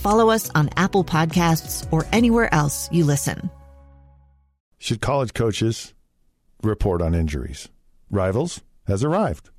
follow us on Apple Podcasts, or anywhere else you listen. Should college coaches report on injuries? Rivals has arrived.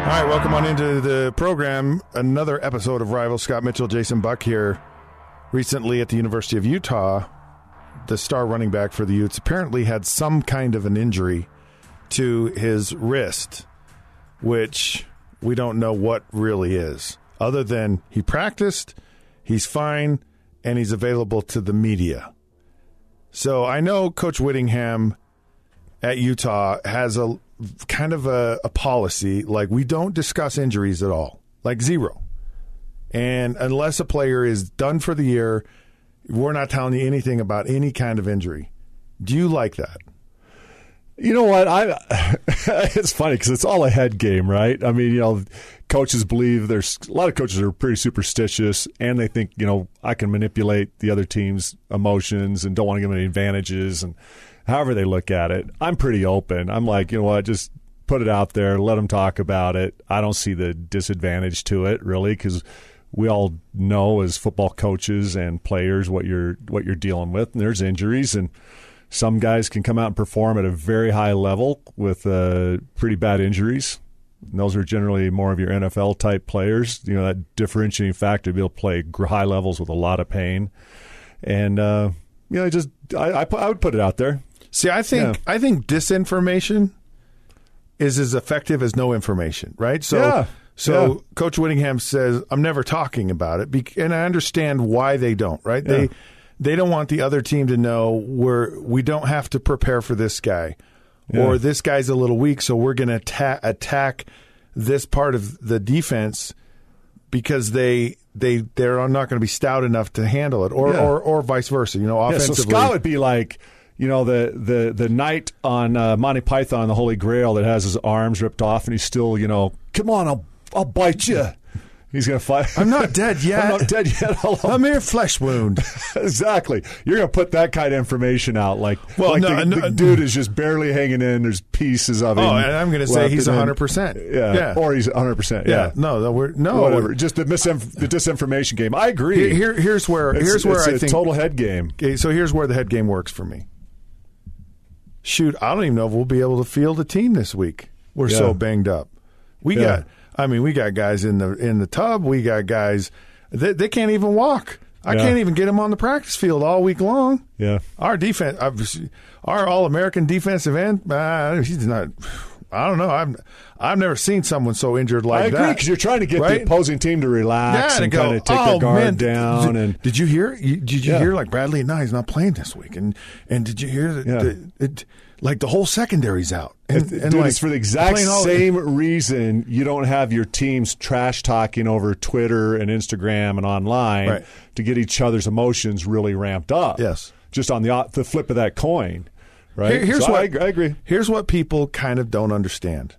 All right, welcome on into the program. Another episode of Rivals. Scott Mitchell, Jason Buck here. Recently at the University of Utah, the star running back for the Utes apparently had some kind of an injury to his wrist, which we don't know what really is, other than he practiced, he's fine, and he's available to the media. So I know Coach Whittingham at Utah has a kind of a, a, policy like we don't discuss injuries at all, like zero. And unless a player is done for the year, we're not telling you anything about any kind of injury. Do you like that? You know what? I it's funny because it's all a head game, right? I mean, you know, coaches believe there's a lot of coaches are pretty superstitious, and they think you know I can manipulate the other team's emotions and don't want to give them any advantages, and however they look at it. I'm pretty open. I'm like, you know what? Just put it out there, let them talk about it. I don't see the disadvantage to it really because we all know as football coaches and players what you're what you're dealing with, and there's injuries and some guys can come out and perform at a very high level with uh, pretty bad injuries. And those are generally more of your NFL type players. You know that differentiating factor to be able to play high levels with a lot of pain, and uh, you know I just I, I, I would put it out there. See, I think yeah. I think disinformation is as effective as no information, right? So, yeah. so yeah. Coach Whittingham says, "I'm never talking about it," and I understand why they don't, right? They they don't want the other team to know we're we don't have to prepare for this guy yeah. or this guy's a little weak so we're going to atta- attack this part of the defense because they they they're not going to be stout enough to handle it or yeah. or, or vice versa you know offensively yeah, so Scott would be like you know the the the knight on uh, Monty Python the Holy Grail that has his arms ripped off and he's still you know come on I'll I'll bite you He's going to fight. I'm not dead yet. I'm not dead yet. I'm mere flesh wound. exactly. You're going to put that kind of information out, like, well, like no, the, no, the uh, dude is just barely hanging in. There's pieces of oh, him. Oh, and I'm going to say he's 100. percent Yeah. yeah, or he's 100. percent Yeah. No, no, we're no whatever. Just the misinf- the disinformation game. I agree. Here, here's where it's, here's where it's I a think total head game. Okay, so here's where the head game works for me. Shoot, I don't even know if we'll be able to field a team this week. We're Yeah. so banged up. We got. I mean, we got guys in the in the tub. We got guys they, they can't even walk. I Yeah. can't even get them on the practice field all week long. Yeah. Our defense, our All American defensive end, uh, he's not. I don't know. I've I've never seen someone so injured like I agree that. because you're trying to get right? the opposing team to relax yeah, and kind of take oh, their guard man, down. Did, and did you hear? Did you Yeah. hear like Bradlee Anae is not playing this week? And and did you hear that? Yeah. the- it, like the whole secondary's out. And, and Dude, like, it's for the exact same reason you don't have your teams trash talking over Twitter and Instagram and online Right. to get each other's emotions really ramped up. Yes. Just on the the flip of that coin, right? Here- here's So what I, I agree. Here's what people kind of don't understand.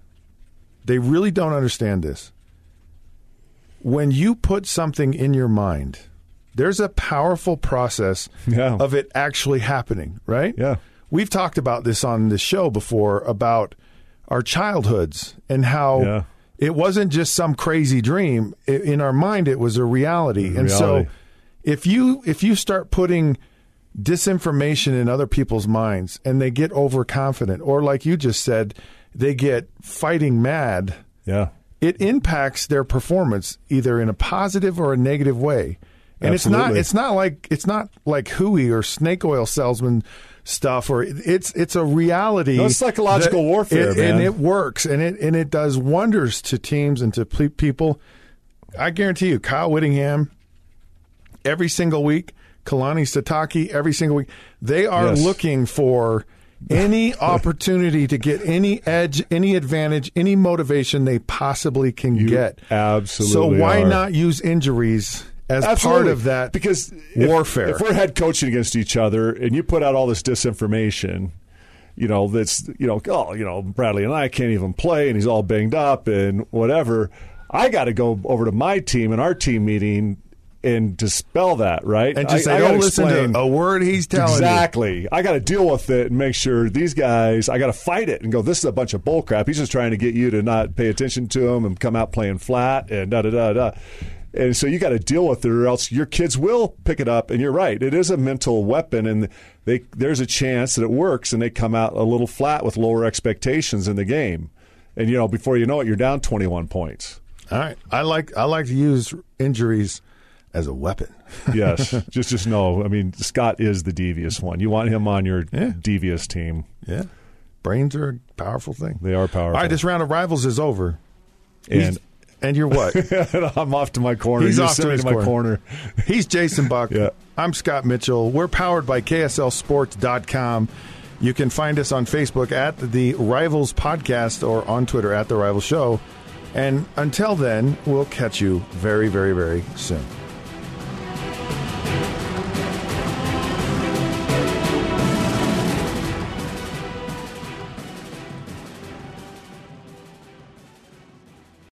They really don't understand this. When you put something in your mind, there's a powerful process Yeah. of it actually happening, right? Yeah. We've talked about this on this show before about our childhoods and how Yeah. it wasn't just some crazy dream. In our mind, it was a reality. And so if you if you start putting disinformation in other people's minds and they get overconfident or like you just said they get fighting mad Yeah. it impacts their performance either in a positive or a negative way. And it's not it's not like it's not like hooey or snake oil salesman stuff or it's it's a reality. No, it's psychological warfare, it- and it works and it and it does wonders to teams and to ple- people. I guarantee you, Kyle Whittingham, every single week, Kalani Sitake, every single week, they are Yes. looking for any opportunity to get any edge, any advantage, any motivation they possibly can You get. absolutely So why are. not use injuries as part of that because warfare? If, we're head coaching against each other and you put out all this disinformation, you know that's you know oh you know Bradlee Anae can't even play and he's all banged up and whatever. I got to go over to my team and our team meeting and dispel that right and just I- say, I don't listen explain- to a word he's telling you. Exactly. I got to deal with it and make sure these guys. I got to fight it and go. This is a bunch of bull crap. He's just trying to get you to not pay attention to him and come out playing flat and da da da da. And so you got to deal with it, or else your kids will pick it up. And you're right; it is a mental weapon, and they there's a chance that it works, and they come out a little flat with lower expectations in the game. And you know, before you know it, you're down 21 points. All right, I like I like to use injuries as a weapon. Yes, just just know. I mean, Scott is the devious one. You want him on your Yeah. devious team. Yeah, brains are a powerful thing. They are powerful. All right, this round of rivals is over. and and you're what? I'm off to my corner. He's You're off to his my corner. corner. He's Jason Buck. Yeah. I'm Scott Mitchell. We're powered by KSLSports.com. You can find us on Facebook at the Rivals Podcast or on Twitter at the Rivals Show. And until then, we'll catch you very, very, very soon.